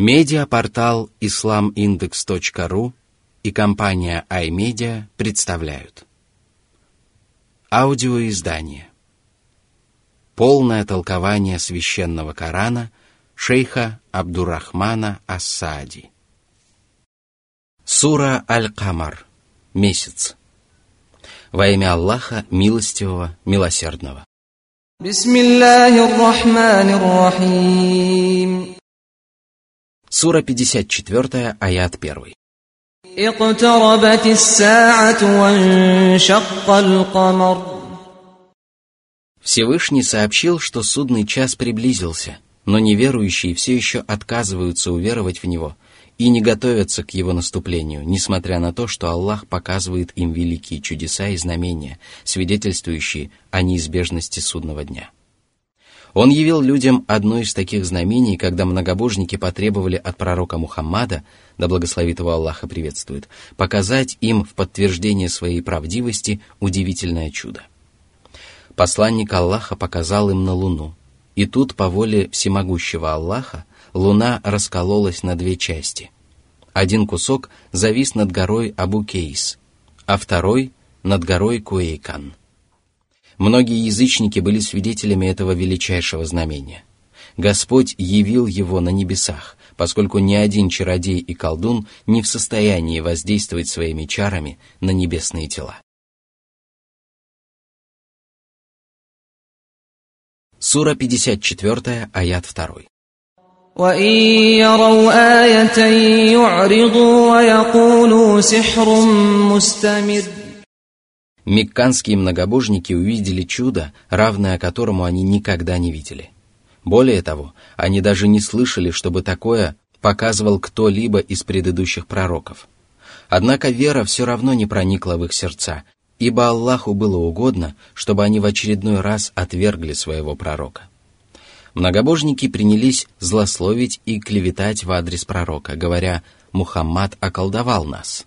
Медиапортал islamindex.ru и компания iMedia представляют. Аудиоиздание. Полное толкование священного Корана шейха Абдурахмана Ассади. Сура Аль-Камар. Месяц. Во имя Аллаха, милостивого, милосердного. Бисмиллахир-рахманир-рахим Сура 54, аят 1. اقتربت الساعة وانشق القمر Всевышний сообщил, что судный час приблизился, но неверующие все еще отказываются уверовать в него и не готовятся к его наступлению, несмотря на то, что Аллах показывает им великие чудеса и знамения, свидетельствующие о неизбежности судного дня. Он явил людям одно из таких знамений, когда многобожники потребовали от пророка Мухаммада, да благословит его Аллаха приветствует, показать им в подтверждение своей правдивости удивительное чудо. Посланник Аллаха показал им на Луну, и тут по воле всемогущего Аллаха Луна раскололась на две части. Один кусок завис над горой Абу-Кейс, а второй — над горой Куэйкан. Многие язычники были свидетелями этого величайшего знамения. Господь явил его на небесах, поскольку ни один чародей и колдун не в состоянии воздействовать своими чарами на небесные тела. Сура 54, аят 2. وإن Мекканские многобожники увидели чудо, равное которому они никогда не видели. Более того, они даже не слышали, чтобы такое показывал кто-либо из предыдущих пророков. Однако вера все равно не проникла в их сердца, ибо Аллаху было угодно, чтобы они в очередной раз отвергли своего пророка. Многобожники принялись злословить и клеветать в адрес пророка, говоря «Мухаммад околдовал нас».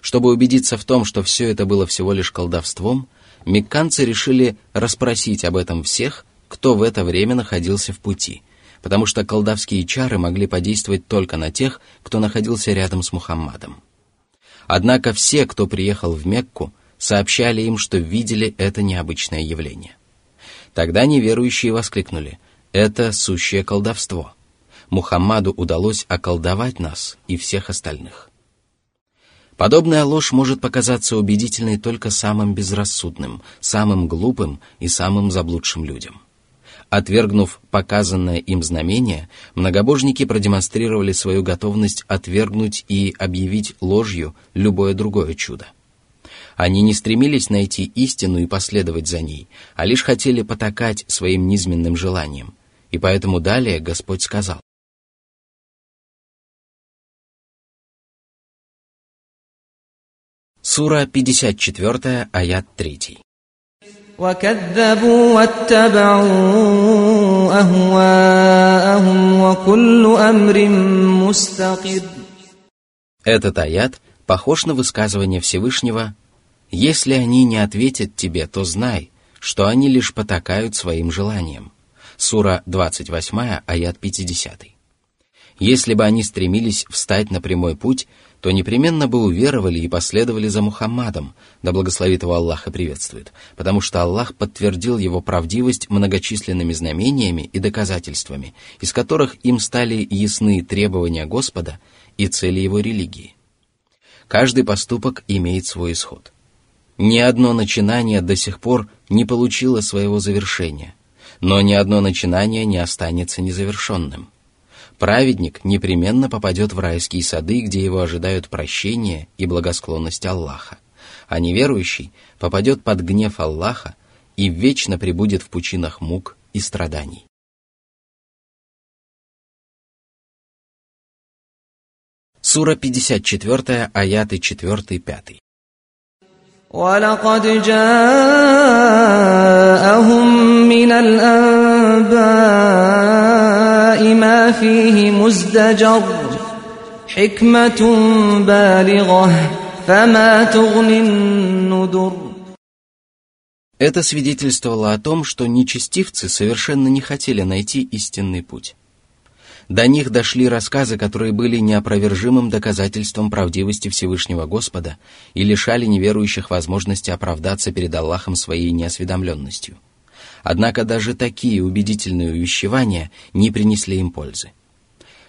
Чтобы убедиться в том, что все это было всего лишь колдовством, мекканцы решили расспросить об этом всех, кто в это время находился в пути, потому что колдовские чары могли подействовать только на тех, кто находился рядом с Мухаммадом. Однако все, кто приехал в Мекку, сообщали им, что видели это необычное явление. Тогда неверующие воскликнули «Это сущее колдовство». Мухаммаду удалось околдовать нас и всех остальных. Подобная ложь может показаться убедительной только самым безрассудным, самым глупым и самым заблудшим людям. Отвергнув показанное им знамение, многобожники продемонстрировали свою готовность отвергнуть и объявить ложью любое другое чудо. Они не стремились найти истину и последовать за ней, а лишь хотели потакать своим низменным желаниям. И поэтому далее Господь сказал, Сура 54, аят 3. وكذبوا واتبعوا أهواءهم وكل أمر مستقر Этот аят похож на высказывание Всевышнего «Если они не ответят тебе, то знай, что они лишь потакают своим желаниям». Сура 28, аят 50. Если бы они стремились встать на прямой путь, то непременно бы уверовали и последовали за Мухаммадом, да благословит его Аллах и приветствует, потому что Аллах подтвердил его правдивость многочисленными знамениями и доказательствами, из которых им стали ясны требования Господа и цели его религии. Каждый поступок имеет свой исход. Ни одно начинание до сих пор не получило своего завершения, но ни одно начинание не останется незавершенным – Праведник непременно попадет в райские сады, где его ожидают прощение и благосклонность Аллаха, а неверующий попадет под гнев Аллаха и вечно пребудет в пучинах мук и страданий. Сура 54, аяты 4-5. ولقد جاءهم من الأنباء ما فيه مزدجر حكمة بالغة فما تغني النذر Это свидетельствовало о том, что нечестивцы совершенно не хотели найти истинный путь. До них дошли рассказы, которые были неопровержимым доказательством правдивости Всевышнего Господа и лишали неверующих возможности оправдаться перед Аллахом своей неосведомленностью. Однако даже такие убедительные увещевания не принесли им пользы.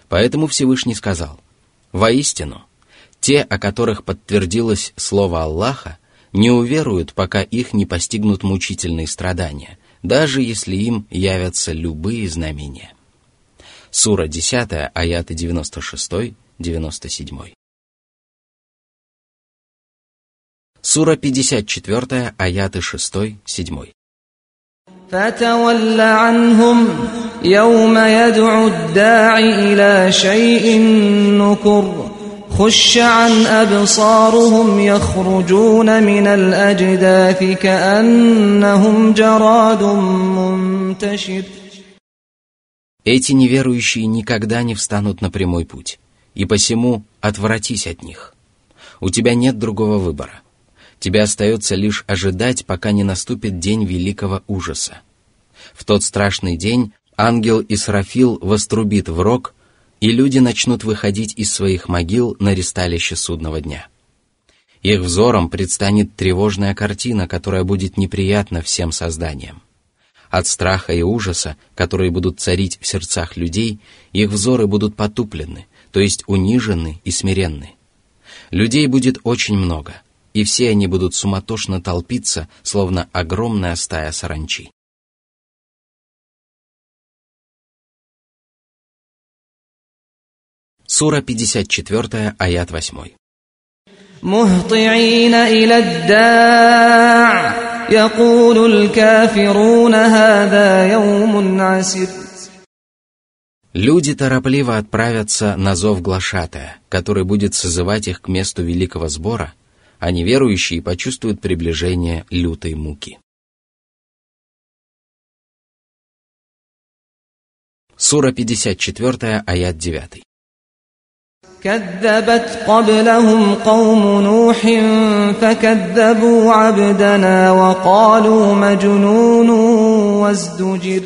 Поэтому Всевышний сказал, «Воистину, те, о которых подтвердилось слово Аллаха, не уверуют, пока их не постигнут мучительные страдания, даже если им явятся любые знамения». Сура 10, аяты 96-97. Сура 54, аяты 6-7. فتول عنهم يوم يدعو الداع إلى شيء نكر خش عن أبصارهم يخرجون من الأجداث كأنهم جراد منتشر Эти неверующие никогда не встанут на прямой путь, и посему отвратись от них. У тебя нет другого выбора. Тебе остается лишь ожидать, пока не наступит день великого ужаса. В тот страшный день ангел Исрафил вострубит в рог, и люди начнут выходить из своих могил на ресталище судного дня. Их взором предстанет тревожная картина, которая будет неприятна всем созданиям. От страха и ужаса, которые будут царить в сердцах людей, их взоры будут потуплены, то есть унижены и смиренны. Людей будет очень много, и все они будут суматошно толпиться, словно огромная стая саранчи. Сура 54, аят 8. مهطعين إلى الداع يقول الكافرون هذا يوم عسر Люди торопливо отправятся на зов глашатая, который будет созывать их к месту великого сбора, а неверующие почувствуют приближение лютой муки. Сура 54, аят 9. كذبت قبلهم قوم نوح فكذبوا عبدنا وقالوا مجنون وازدجر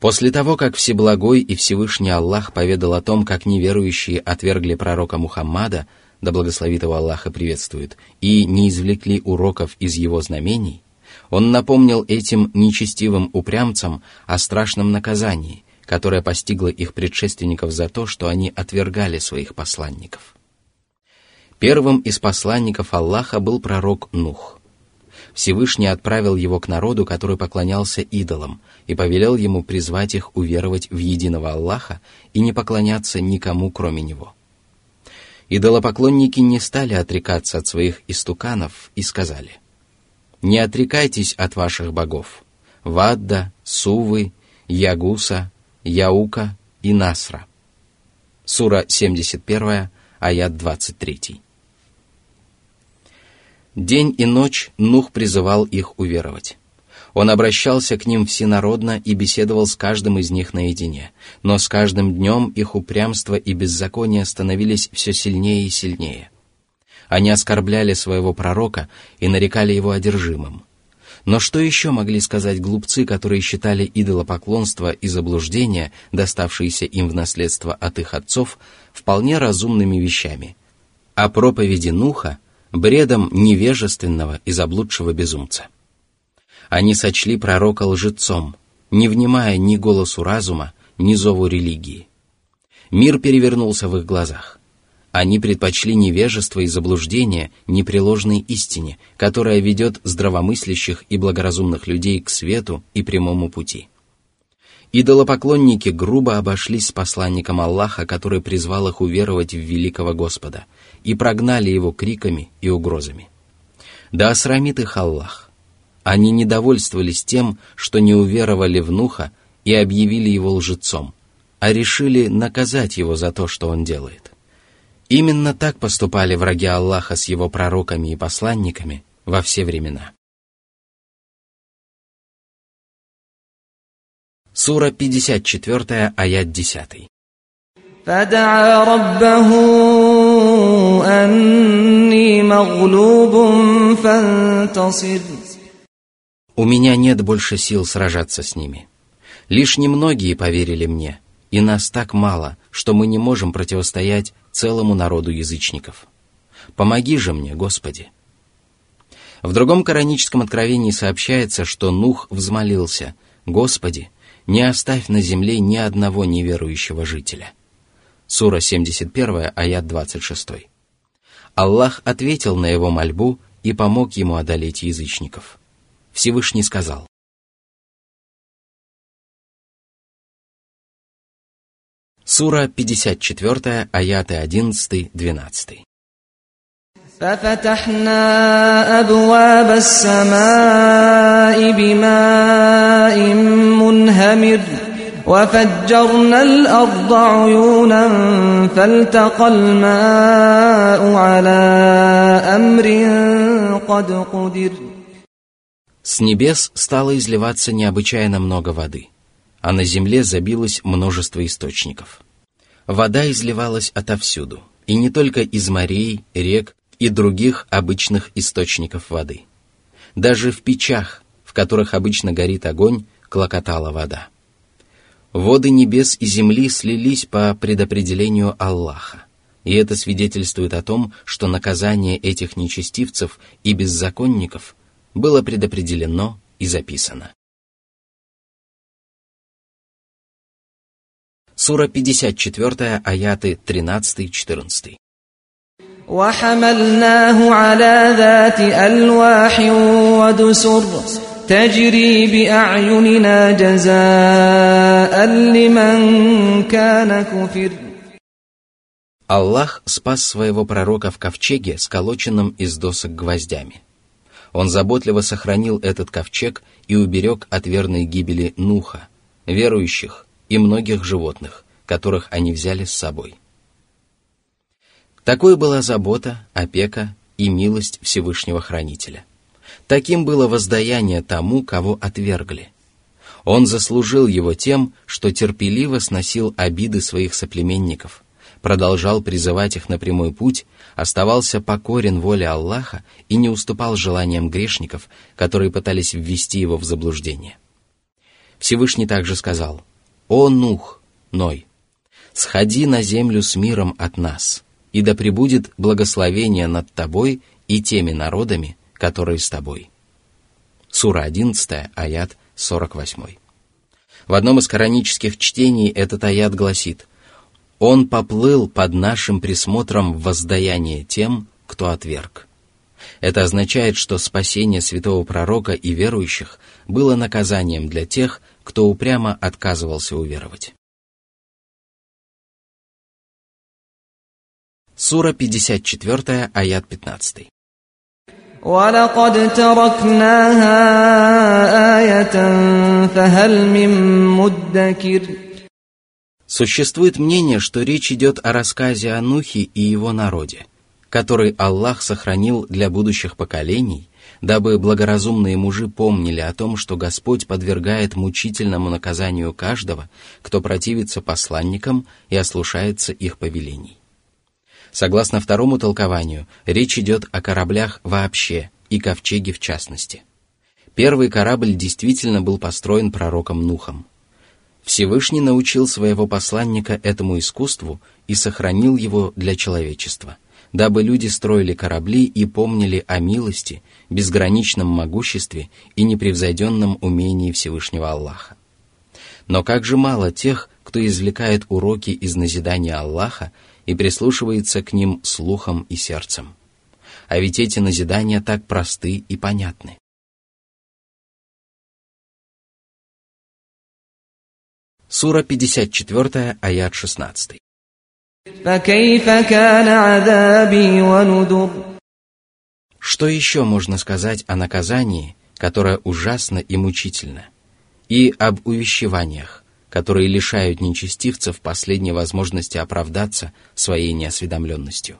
После того, как Всеблагой и Всевышний Аллах поведал о том, как неверующие отвергли пророка Мухаммада, да благословит его приветствует, и не извлекли уроков из его знамений, он напомнил этим нечестивым упрямцам о страшном наказании, которая постигла их предшественников за то, что они отвергали своих посланников. Первым из посланников Аллаха был пророк Нух. Всевышний отправил его к народу, который поклонялся идолам, и повелел ему призвать их уверовать в единого Аллаха и не поклоняться никому, кроме него. Идолопоклонники не стали отрекаться от своих истуканов и сказали, «Не отрекайтесь от ваших богов, Вадда, Сувы, Ягуса, Яука и Насра. Сура 71, аят 23. День и ночь Нух призывал их уверовать. Он обращался к ним всенародно и беседовал с каждым из них наедине, но с каждым днем их упрямство и беззаконие становились все сильнее и сильнее. Они оскорбляли своего пророка и нарекали его одержимым. Но что еще могли сказать глупцы, которые считали идолопоклонство и заблуждение, доставшиеся им в наследство от их отцов, вполне разумными вещами, а проповеди Нуха – бредом невежественного и заблудшего безумца? Они сочли пророка лжецом, не внимая ни голосу разума, ни зову религии. Мир перевернулся в их глазах. Они предпочли невежество и заблуждение непреложной истине, которая ведет здравомыслящих и благоразумных людей к свету и прямому пути. Идолопоклонники грубо обошлись с посланником Аллаха, который призвал их уверовать в великого Господа, и прогнали его криками и угрозами. Да осрамит их Аллах. Они недовольствовались тем, что не уверовали в Нуха и объявили его лжецом, а решили наказать его за то, что он делает. Именно так поступали враги Аллаха с его пророками и посланниками во все времена. Сура 54, аят 10. فدعا ربه أني مغلوب فانتصر у меня нет больше сил сражаться с ними. Лишь немногие поверили мне, и нас так мало, что мы не можем противостоять целому народу язычников. Помоги же мне, Господи!» В другом кораническом откровении сообщается, что Нух взмолился «Господи, не оставь на земле ни одного неверующего жителя». Сура 71, аят 26. Аллах ответил на его мольбу и помог ему одолеть язычников. Всевышний сказал, Сура 54, аяты 11-12. ففتحنا أبواب السماء بماء منهمر وفجرنا الأرض عيونا فالتقى الماء على أمر قد قدر С небес стало изливаться необычайно много воды, а на земле забилось множество источников. Вода изливалась отовсюду, и не только из морей, рек и других обычных источников воды. Даже в печах, в которых обычно горит огонь, клокотала вода. Воды небес и земли слились по предопределению Аллаха. И это свидетельствует о том, что наказание этих нечестивцев и беззаконников было предопределено и записано. Сура 54, аяты 13-14. وحملناه على ذات ألواح ودسر تجري بأعيننا جزاء لمن كان كفر Аллах спас своего пророка в ковчеге, сколоченном из досок гвоздями. он заботливо сохранил этот ковчег и уберег от верной гибели Нуха, верующих и многих животных, которых они взяли с собой. Такой была забота, опека и милость Всевышнего Хранителя. Таким было воздаяние тому, кого отвергли. Он заслужил его тем, что терпеливо сносил обиды своих соплеменников, продолжал призывать их на прямой путь, оставался покорен воле Аллаха и не уступал желаниям грешников, которые пытались ввести его в заблуждение. Всевышний также сказал, «О Нух, Ной, сходи на землю с миром от нас, и да пребудет благословение над тобой и теми народами, которые с тобой». Сура 11, аят 48. В одном из коранических чтений этот аят гласит «Он поплыл под нашим присмотром в воздаяние тем, кто отверг». Это означает, что спасение святого пророка и верующих было наказанием для тех, кто упрямо отказывался уверовать. Сура 54, аят 15. ولقد تركناها آية فهل من مدكر Существует мнение, что речь идет о рассказе о Нухе и его народе, который Аллах сохранил для будущих поколений, дабы благоразумные мужи помнили о том, что Господь подвергает мучительному наказанию каждого, кто противится посланникам и ослушается их повелений. Согласно второму толкованию, речь идет о кораблях вообще и ковчеге в частности. Первый корабль действительно был построен пророком Нухом. Всевышний научил своего посланника этому искусству и сохранил его для человечества, дабы люди строили корабли и помнили о милости, безграничном могуществе и непревзойденном умении Всевышнего Аллаха. Но как же мало тех, кто извлекает уроки из назидания Аллаха и прислушивается к ним слухом и сердцем. А ведь эти назидания так просты и понятны. Сура 54, аят 16. Что еще можно сказать о наказании, которое ужасно и мучительно, и об увещеваниях, которые лишают нечестивцев последней возможности оправдаться своей неосведомленностью.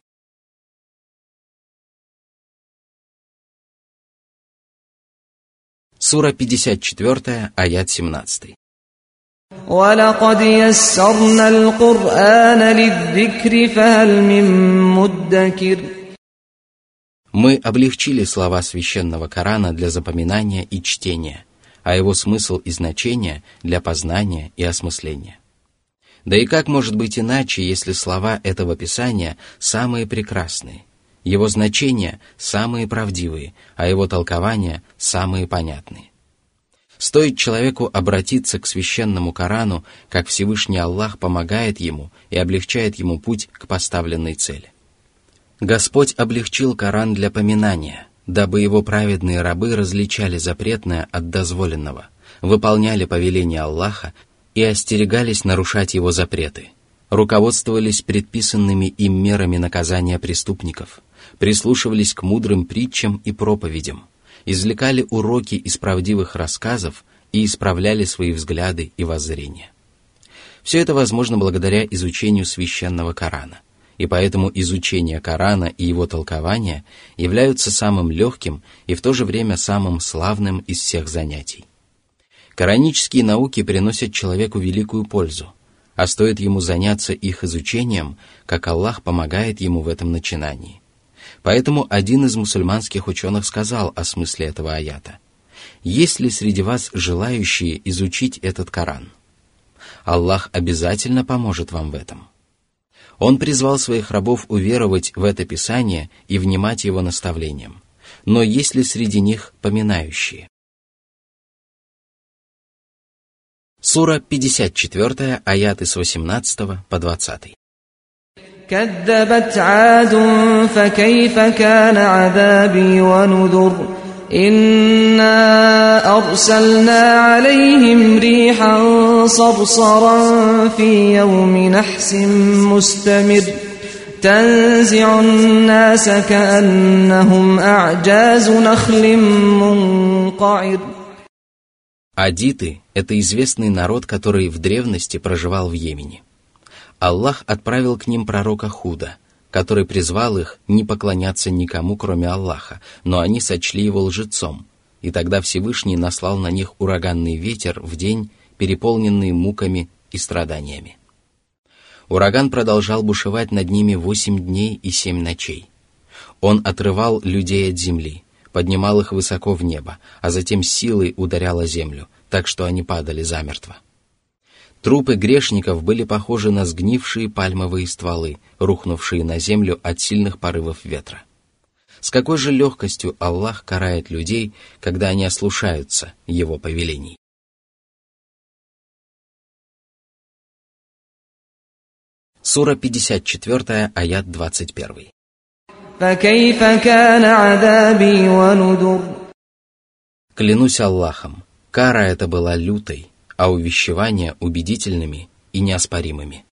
Сура 54, аят 17. ولقد يسرنا القرآن للذكر فهل من مدكر Мы облегчили слова священного Корана для запоминания и чтения – а его смысл и значение для познания и осмысления. Да и как может быть иначе, если слова этого Писания самые прекрасные, его значения самые правдивые, а его толкования самые понятные? Стоит человеку обратиться к священному Корану, как Всевышний Аллах помогает ему и облегчает ему путь к поставленной цели. Господь облегчил Коран для поминания, дабы его праведные рабы различали запретное от дозволенного, выполняли повеления Аллаха и остерегались нарушать его запреты, руководствовались предписанными им мерами наказания преступников, прислушивались к мудрым притчам и проповедям, извлекали уроки из правдивых рассказов и исправляли свои взгляды и воззрения. Все это возможно благодаря изучению священного Корана, и поэтому изучение Корана и его толкования являются самым легким и в то же время самым славным из всех занятий. Коранические науки приносят человеку великую пользу, а стоит ему заняться их изучением, как Аллах помогает ему в этом начинании. Поэтому один из мусульманских ученых сказал о смысле этого аята. «Есть ли среди вас желающие изучить этот Коран? Аллах обязательно поможет вам в этом». Он призвал своих рабов уверовать в это Писание и внимать его наставлениям. Но есть ли среди них поминающие? Сура 54, аяты с 18 по 20. كذبت عاد فكيف كان عذابي ونذر إنا أرسلنا عليهم ريحا صرصرا في يوم نحس مستمر تنزع الناس كأنهم أعجاز نخل منقعر Адиты – это известный народ, который в древности проживал в Йемене. Аллах отправил к ним пророка Худа, который призвал их не поклоняться никому, кроме Аллаха, но они сочли его лжецом, и тогда Всевышний наслал на них ураганный ветер в день, переполненный муками и страданиями. Ураган продолжал бушевать над ними восемь дней и семь ночей. Он отрывал людей от земли – поднимал их высоко в небо, а затем силой ударял о землю, так что они падали замертво. Трупы грешников были похожи на сгнившие пальмовые стволы, рухнувшие на землю от сильных порывов ветра. С какой же легкостью Аллах карает людей, когда они ослушаются Его повелений. Сура 54, аят 21. Клянусь Аллахом, кара эта была лютой, а увещевания убедительными и неоспоримыми.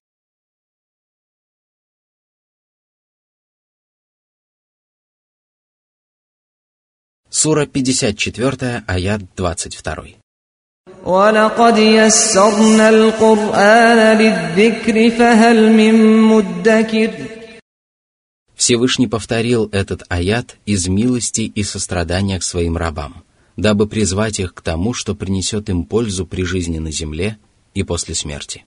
Сура 54, аят 22. ولقد يسرنا القرآن للذكر فهل من مدكر Всевышний повторил этот аят из милости и сострадания к своим рабам, дабы призвать их к тому, что принесет им пользу при жизни на земле и после смерти.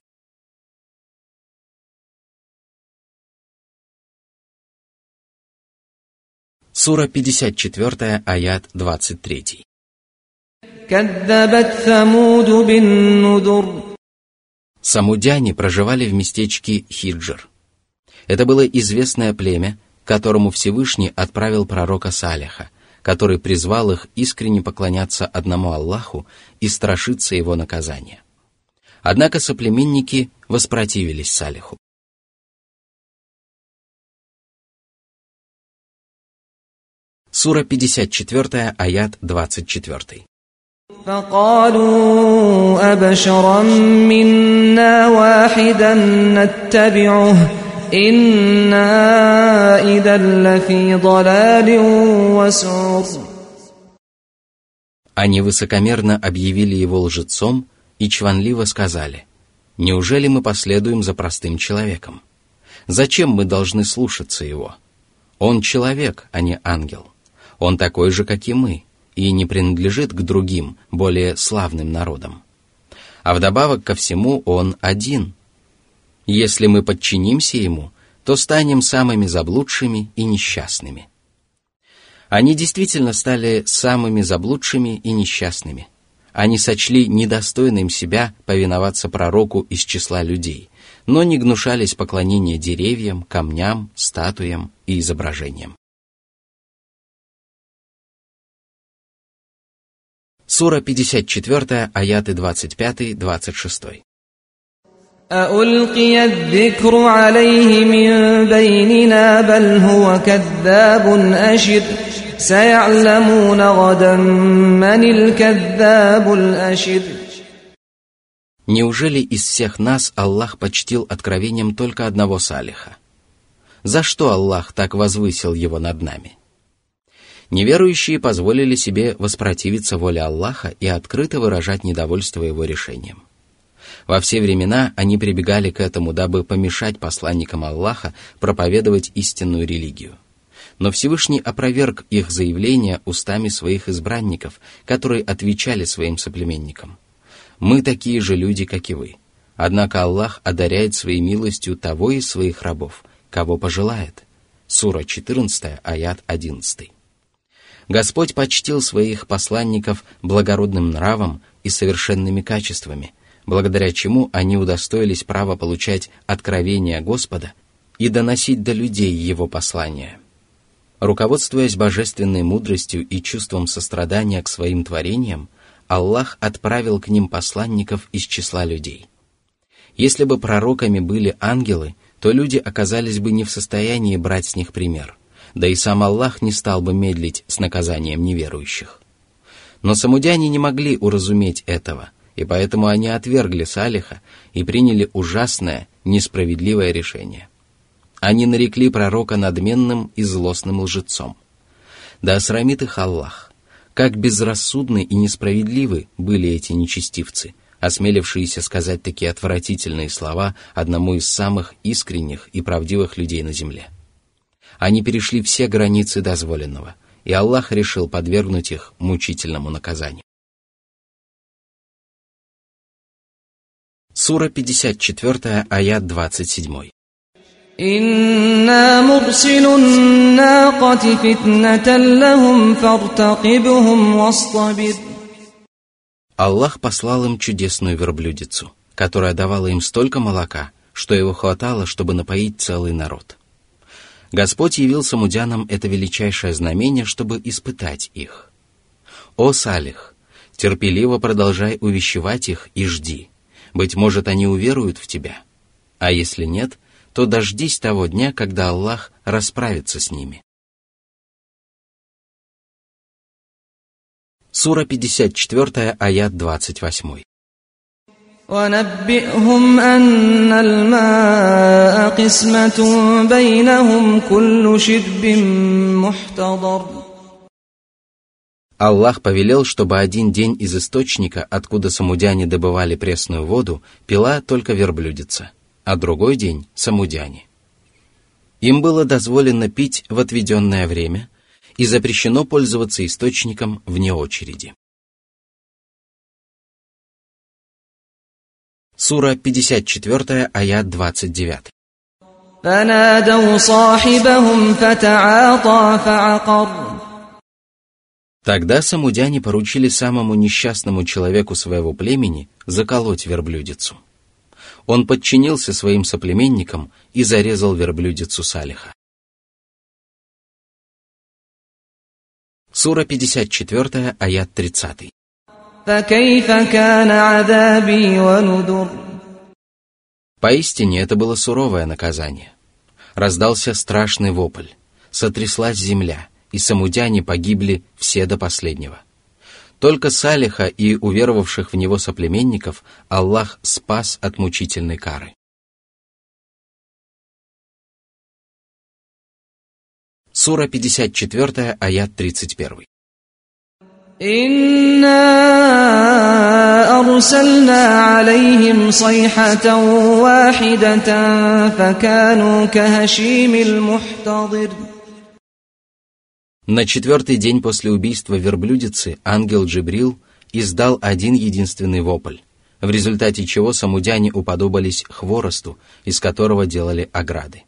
Сура 54, аят 23. Самудяне проживали в местечке Хиджр. Это было известное племя, которому Всевышний отправил пророка Салиха, который призвал их искренне поклоняться одному Аллаху и страшиться его наказания. Однако соплеменники воспротивились Салиху. Сура 54, аят 24. فقالوا أبشرا منا واحدا نتبعه إنا إذا لفي ضلال وسعر Они высокомерно объявили его лжецом и чванливо сказали, «Неужели мы последуем за простым человеком? Зачем мы должны слушаться его? Он человек, а не ангел. Он такой же, как и мы, и не принадлежит к другим, более славным народам. А вдобавок ко всему он один – если мы подчинимся ему, то станем самыми заблудшими и несчастными. Они действительно стали самыми заблудшими и несчастными. Они сочли недостойным себя повиноваться пророку из числа людей, но не гнушались поклонения деревьям, камням, статуям и изображениям. Сура 54, аяты 25-26. أألقي الذكر عليه من بيننا بل هو كذاب أشر سيعلمون غدا من الكذاب الأشر Неужели из всех нас Аллах почтил откровением только одного Салиха? За что Аллах так возвысил его над нами? Неверующие позволили себе воспротивиться воле Аллаха и открыто выражать недовольство его решением. Во все времена они прибегали к этому, дабы помешать посланникам Аллаха проповедовать истинную религию. Но Всевышний опроверг их заявления устами своих избранников, которые отвечали своим соплеменникам. «Мы такие же люди, как и вы. Однако Аллах одаряет своей милостью того из своих рабов, кого пожелает». Сура 14, аят 11. Господь почтил своих посланников благородным нравом и совершенными качествами – благодаря чему они удостоились права получать откровения Господа и доносить до людей Его послания. Руководствуясь божественной мудростью и чувством сострадания к своим творениям, Аллах отправил к ним посланников из числа людей. Если бы пророками были ангелы, то люди оказались бы не в состоянии брать с них пример, да и сам Аллах не стал бы медлить с наказанием неверующих. Но самудяне не могли уразуметь этого – и поэтому они отвергли Салиха и приняли ужасное, несправедливое решение. Они нарекли пророка надменным и злостным лжецом. Да осрамит их Аллах. Как безрассудны и несправедливы были эти нечестивцы, осмелившиеся сказать такие отвратительные слова одному из самых искренних и правдивых людей на земле. Они перешли все границы дозволенного, и Аллах решил подвергнуть их мучительному наказанию. Сура 54, аят 27. إنا مرسل الناقة فتنة لهم فارتقبهم واصطبر Аллах послал им чудесную верблюдицу, которая давала им столько молока, что его хватало, чтобы напоить целый народ. Господь явил самудянам это величайшее знамение, чтобы испытать их. «О, Салих, терпеливо продолжай увещевать их и жди, быть может, они уверуют в тебя. А если нет, то дождись того дня, когда Аллах расправится с ними. Сура 54, аят 28. ونبئهم أن الماء قسمة بينهم كل شرب محتضر Аллах повелел, чтобы один день из источника, откуда самудяне добывали пресную воду, пила только верблюдица, а другой день – самудяне. Им было дозволено пить в отведенное время и запрещено пользоваться источником вне очереди. Сура 54, аят 29. فنادوا صاحبهم فتعاطى فعقر Тогда самудяне поручили самому несчастному человеку своего племени заколоть верблюдицу. Он подчинился своим соплеменникам и зарезал верблюдицу Салиха. Сура 54, аят 30. Поистине это было суровое наказание. Раздался страшный вопль, сотряслась земля, и самудяне погибли все до последнего. Только Салиха и уверовавших в него соплеменников Аллах спас от мучительной кары. Сура 54, аят 31. إنا أرسلنا عليهم صيحة واحدة فكانوا كهشيم المحتضر на четвертый день после убийства верблюдицы ангел Джибрил издал один единственный вопль, в результате чего самудяне уподобались хворосту, из которого делали ограды.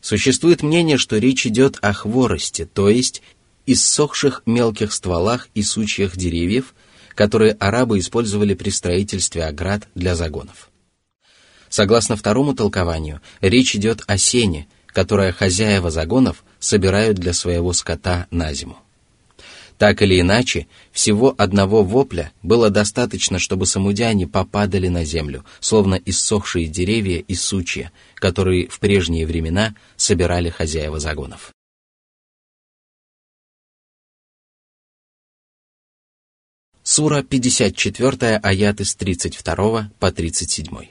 Существует мнение, что речь идет о хворосте, то есть иссохших мелких стволах и сучьях деревьев, которые арабы использовали при строительстве оград для загонов. Согласно второму толкованию, речь идет о сене, которое хозяева загонов собирают для своего скота на зиму. Так или иначе, всего одного вопля было достаточно, чтобы самудяне попадали на землю, словно иссохшие деревья и сучья, которые в прежние времена собирали хозяева загонов. Сура 54, аят из 32 по 37.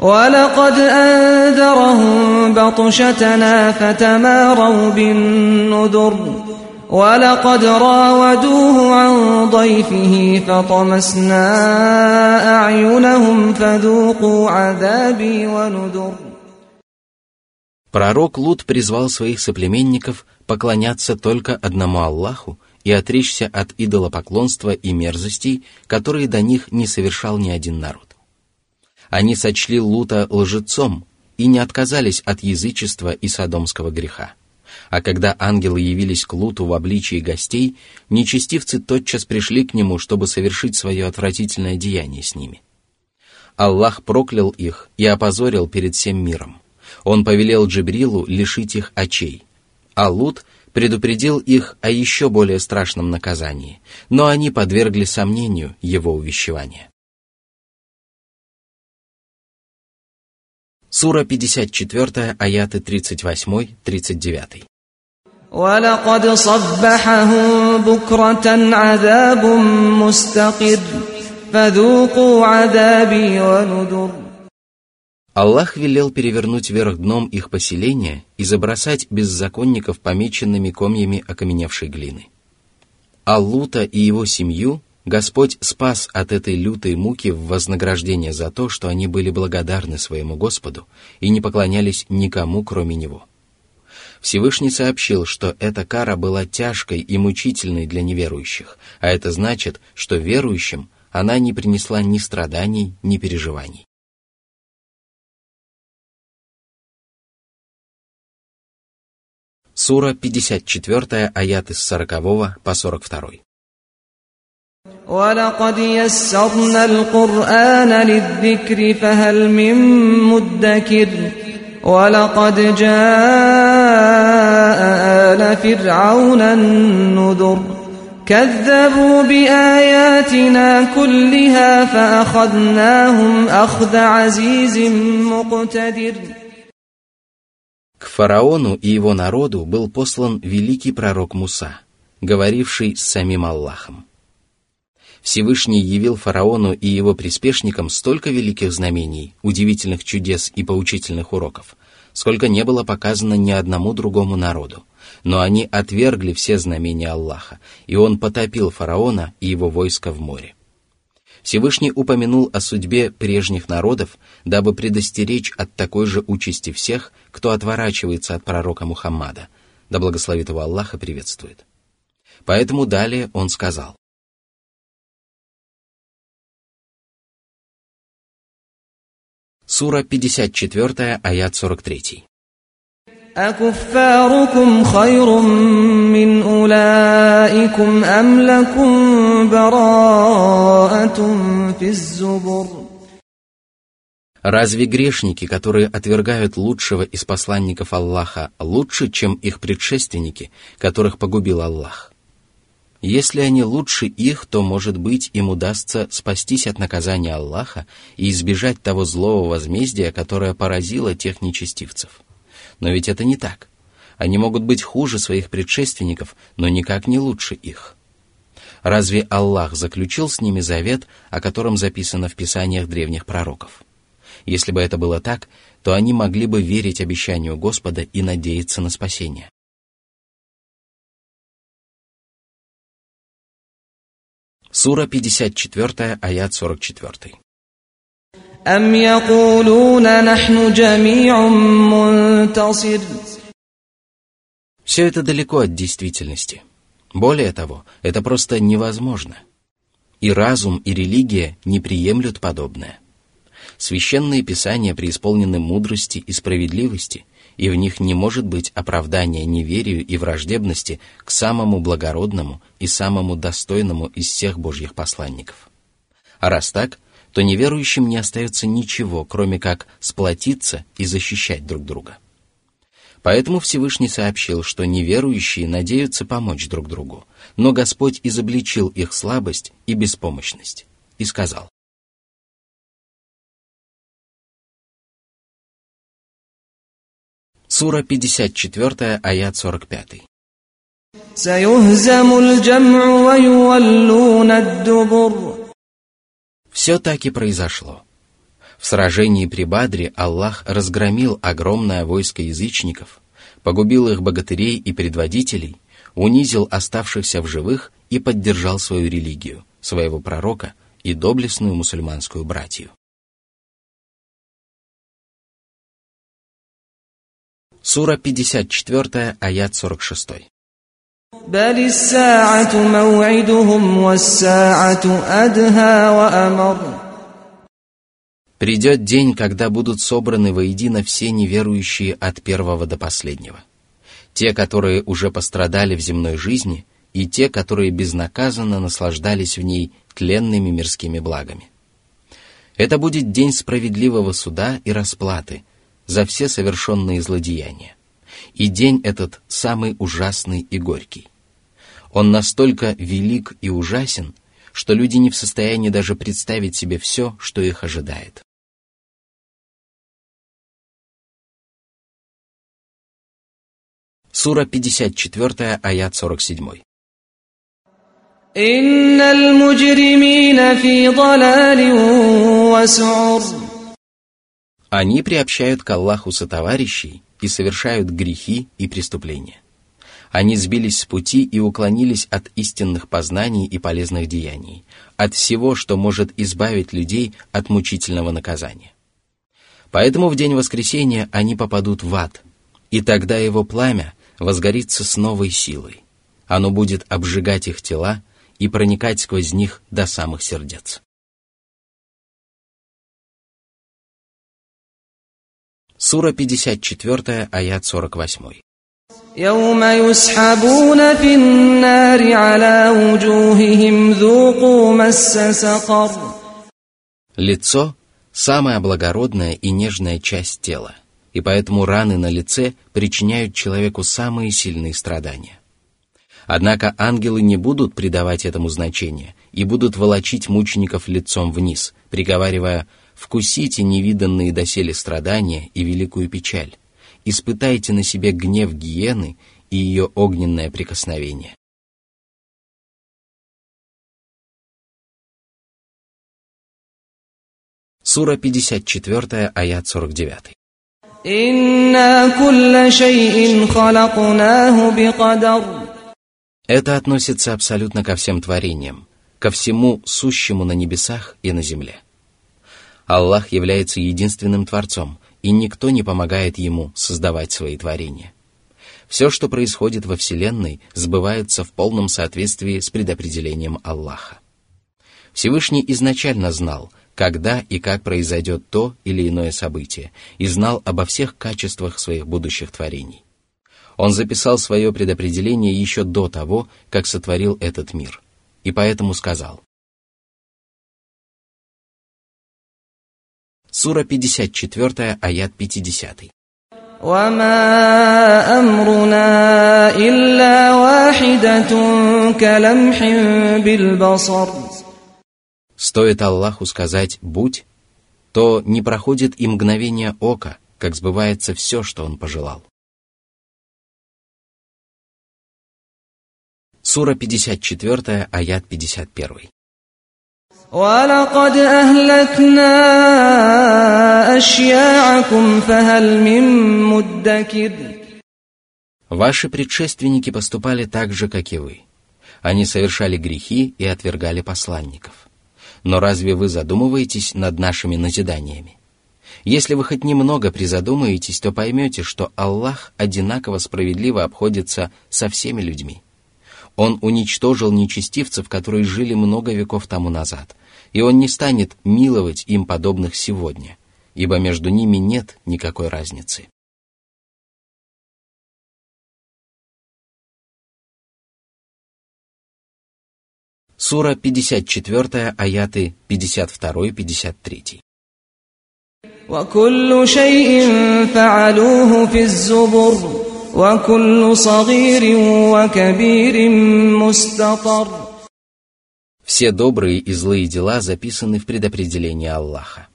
ولقد أنذرهم بطشتنا فتماروا بالنذر ولقد راودوه عن ضيفه فطمسنا أعينهم فذوقوا عذابي ونذر Пророк Лут призвал своих соплеменников поклоняться только одному Аллаху и отречься от идолопоклонства и мерзостей, которые до них не совершал ни один народ. Они сочли Лута лжецом и не отказались от язычества и садомского греха. А когда ангелы явились к Луту в обличии гостей, нечестивцы тотчас пришли к нему, чтобы совершить свое отвратительное деяние с ними. Аллах проклял их и опозорил перед всем миром. Он повелел Джибрилу лишить их очей. А Лут предупредил их о еще более страшном наказании, но они подвергли сомнению его увещевания. Сура 54, аяты 38-39. ولقد صبحهم بكرة عذاب مستقر فذوقوا عذابي ونذر Аллах велел перевернуть вверх дном их поселения и забросать беззаконников помеченными комьями окаменевшей глины. Аллута и его семью Господь спас от этой лютой муки в вознаграждение за то, что они были благодарны своему Господу и не поклонялись никому, кроме Него. Всевышний сообщил, что эта кара была тяжкой и мучительной для неверующих, а это значит, что верующим она не принесла ни страданий, ни переживаний. Сура 54, аят из 40 по 42. ولقد يسرنا القرآن للذكر فهل من مدكر ولقد جاء آل فرعون النذر كذبوا بآياتنا كلها فأخذناهم أخذ عزيز مقتدر К фараону и его народу был послан великий пророк Муса, говоривший с самим Аллахом. Всевышний явил фараону и его приспешникам столько великих знамений, удивительных чудес и поучительных уроков, сколько не было показано ни одному другому народу. Но они отвергли все знамения Аллаха, и он потопил фараона и его войско в море. Всевышний упомянул о судьбе прежних народов, дабы предостеречь от такой же участи всех, кто отворачивается от пророка Мухаммада, да благословит его Аллах и приветствует. Поэтому далее он сказал, Сура 54, аят 43. أكفاركم خير من أولئكم أم لكم براءة في الزبر Разве грешники, которые отвергают лучшего из посланников Аллаха, лучше, чем их предшественники, которых погубил Аллах? Если они лучше их, то, может быть, им удастся спастись от наказания Аллаха и избежать того злого возмездия, которое поразило тех нечестивцев. Но ведь это не так. Они могут быть хуже своих предшественников, но никак не лучше их. Разве Аллах заключил с ними завет, о котором записано в писаниях древних пророков? Если бы это было так, то они могли бы верить обещанию Господа и надеяться на спасение. Сура 54, аят 44. أم يقولون نحن جميع منتصر Все это далеко от действительности. Более того, это просто невозможно. И разум, и религия не приемлют подобное. Священные писания преисполнены мудрости и справедливости, и в них не может быть оправдания неверию и враждебности к самому благородному и самому достойному из всех Божьих посланников. А раз так, то неверующим не остается ничего, кроме как сплотиться и защищать друг друга. Поэтому Всевышний сообщил, что неверующие надеются помочь друг другу, но Господь изобличил их слабость и беспомощность и сказал, Сура 54, аят 45. Все так и произошло. В сражении при Бадре Аллах разгромил огромное войско язычников, погубил их богатырей и предводителей, унизил оставшихся в живых и поддержал свою религию, своего пророка и доблестную мусульманскую братью. Сура 54, аят 46. Придет день, когда будут собраны воедино все неверующие от первого до последнего. Те, которые уже пострадали в земной жизни, и те, которые безнаказанно наслаждались в ней тленными мирскими благами. Это будет день справедливого суда и расплаты – за все совершенные злодеяния. И день этот самый ужасный и горький. Он настолько велик и ужасен, что люди не в состоянии даже представить себе все, что их ожидает. Сура 54, аят 47. إن المجرمين في ضلال وسعر они приобщают к Аллаху сотоварищей и совершают грехи и преступления. Они сбились с пути и уклонились от истинных познаний и полезных деяний, от всего, что может избавить людей от мучительного наказания. Поэтому в день воскресения они попадут в ад, и тогда его пламя возгорится с новой силой. Оно будет обжигать их тела и проникать сквозь них до самых сердец. Сура 54, аят 48. يوم يسحبون في النار على وجوههم ذوقوا مس سقر Лицо – самая благородная и нежная часть тела, и поэтому раны на лице причиняют человеку самые сильные страдания. Однако ангелы не будут придавать этому значения и будут волочить мучеников лицом вниз, приговаривая – Вкусите невиданные доселе страдания и великую печаль. Испытайте на себе гнев гиены и ее огненное прикосновение. Сура 54, аят 49. Это относится абсолютно ко всем творениям, ко всему сущему на небесах и на земле. Аллах является единственным Творцом, и никто не помогает Ему создавать свои творения. Все, что происходит во Вселенной, сбывается в полном соответствии с предопределением Аллаха. Всевышний изначально знал, когда и как произойдет то или иное событие, и знал обо всех качествах своих будущих творений. Он записал свое предопределение еще до того, как сотворил этот мир, и поэтому сказал, Сура 54, аят 50. Стоит Аллаху сказать «будь», то не проходит и мгновение ока, как сбывается все, что Он пожелал. Сура 54, аят 51. ولقد أهلكنا أشياعكم فهل من مدكر Ваши предшественники поступали так же, как и вы. Они совершали грехи и отвергали посланников. Но разве вы задумываетесь над нашими назиданиями? Если вы хоть немного призадумаетесь, то поймете, что Аллах одинаково справедливо обходится со всеми людьми. Он уничтожил нечестивцев, которые жили много веков тому назад, и Он не станет миловать им подобных сегодня, ибо между ними нет никакой разницы. Сура 54, аяты 52-53. وكل شيء فعلوه في الزبر وكل صغير وكبير مستطر все добрые и злые дела записаны в предопределении Аллаха.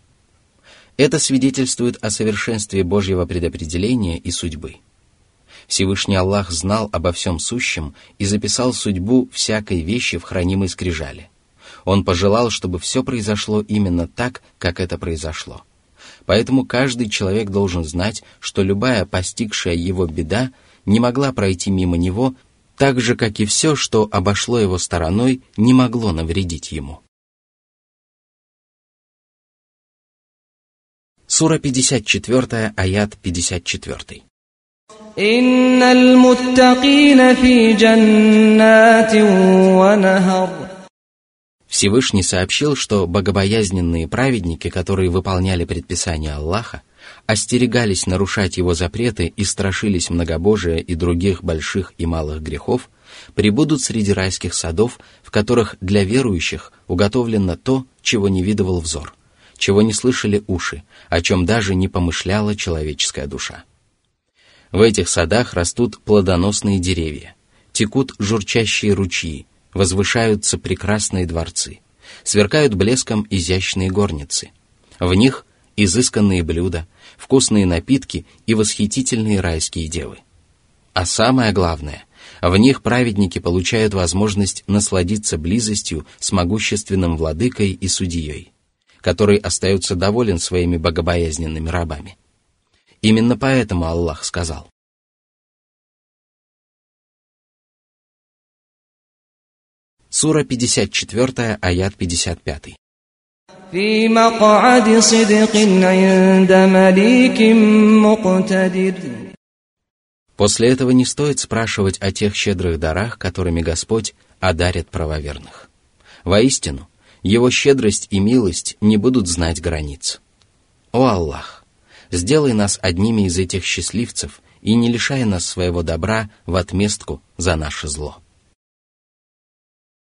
Это свидетельствует о совершенстве Божьего предопределения и судьбы. Всевышний Аллах знал обо всем сущем и записал судьбу всякой вещи в хранимой скрижале. Он пожелал, чтобы все произошло именно так, как это произошло – Поэтому каждый человек должен знать, что любая постигшая его беда не могла пройти мимо него, так же, как и все, что обошло его стороной, не могло навредить ему. Сура 54, аят 54. إن المتقين في جنات ونهر Всевышний сообщил, что богобоязненные праведники, которые выполняли предписания Аллаха, остерегались нарушать его запреты и страшились многобожия и других больших и малых грехов, прибудут среди райских садов, в которых для верующих уготовлено то, чего не видывал взор, чего не слышали уши, о чем даже не помышляла человеческая душа. В этих садах растут плодоносные деревья, текут журчащие ручьи, возвышаются прекрасные дворцы, сверкают блеском изящные горницы. В них изысканные блюда, вкусные напитки и восхитительные райские девы. А самое главное, в них праведники получают возможность насладиться близостью с могущественным владыкой и судьей, который остается доволен своими богобоязненными рабами. Именно поэтому Аллах сказал, Сура 54, аят 55. После этого не стоит спрашивать о тех щедрых дарах, которыми Господь одарит правоверных. Воистину, Его щедрость и милость не будут знать границ. О Аллах, сделай нас одними из этих счастливцев и не лишай нас своего добра в отместку за наше зло.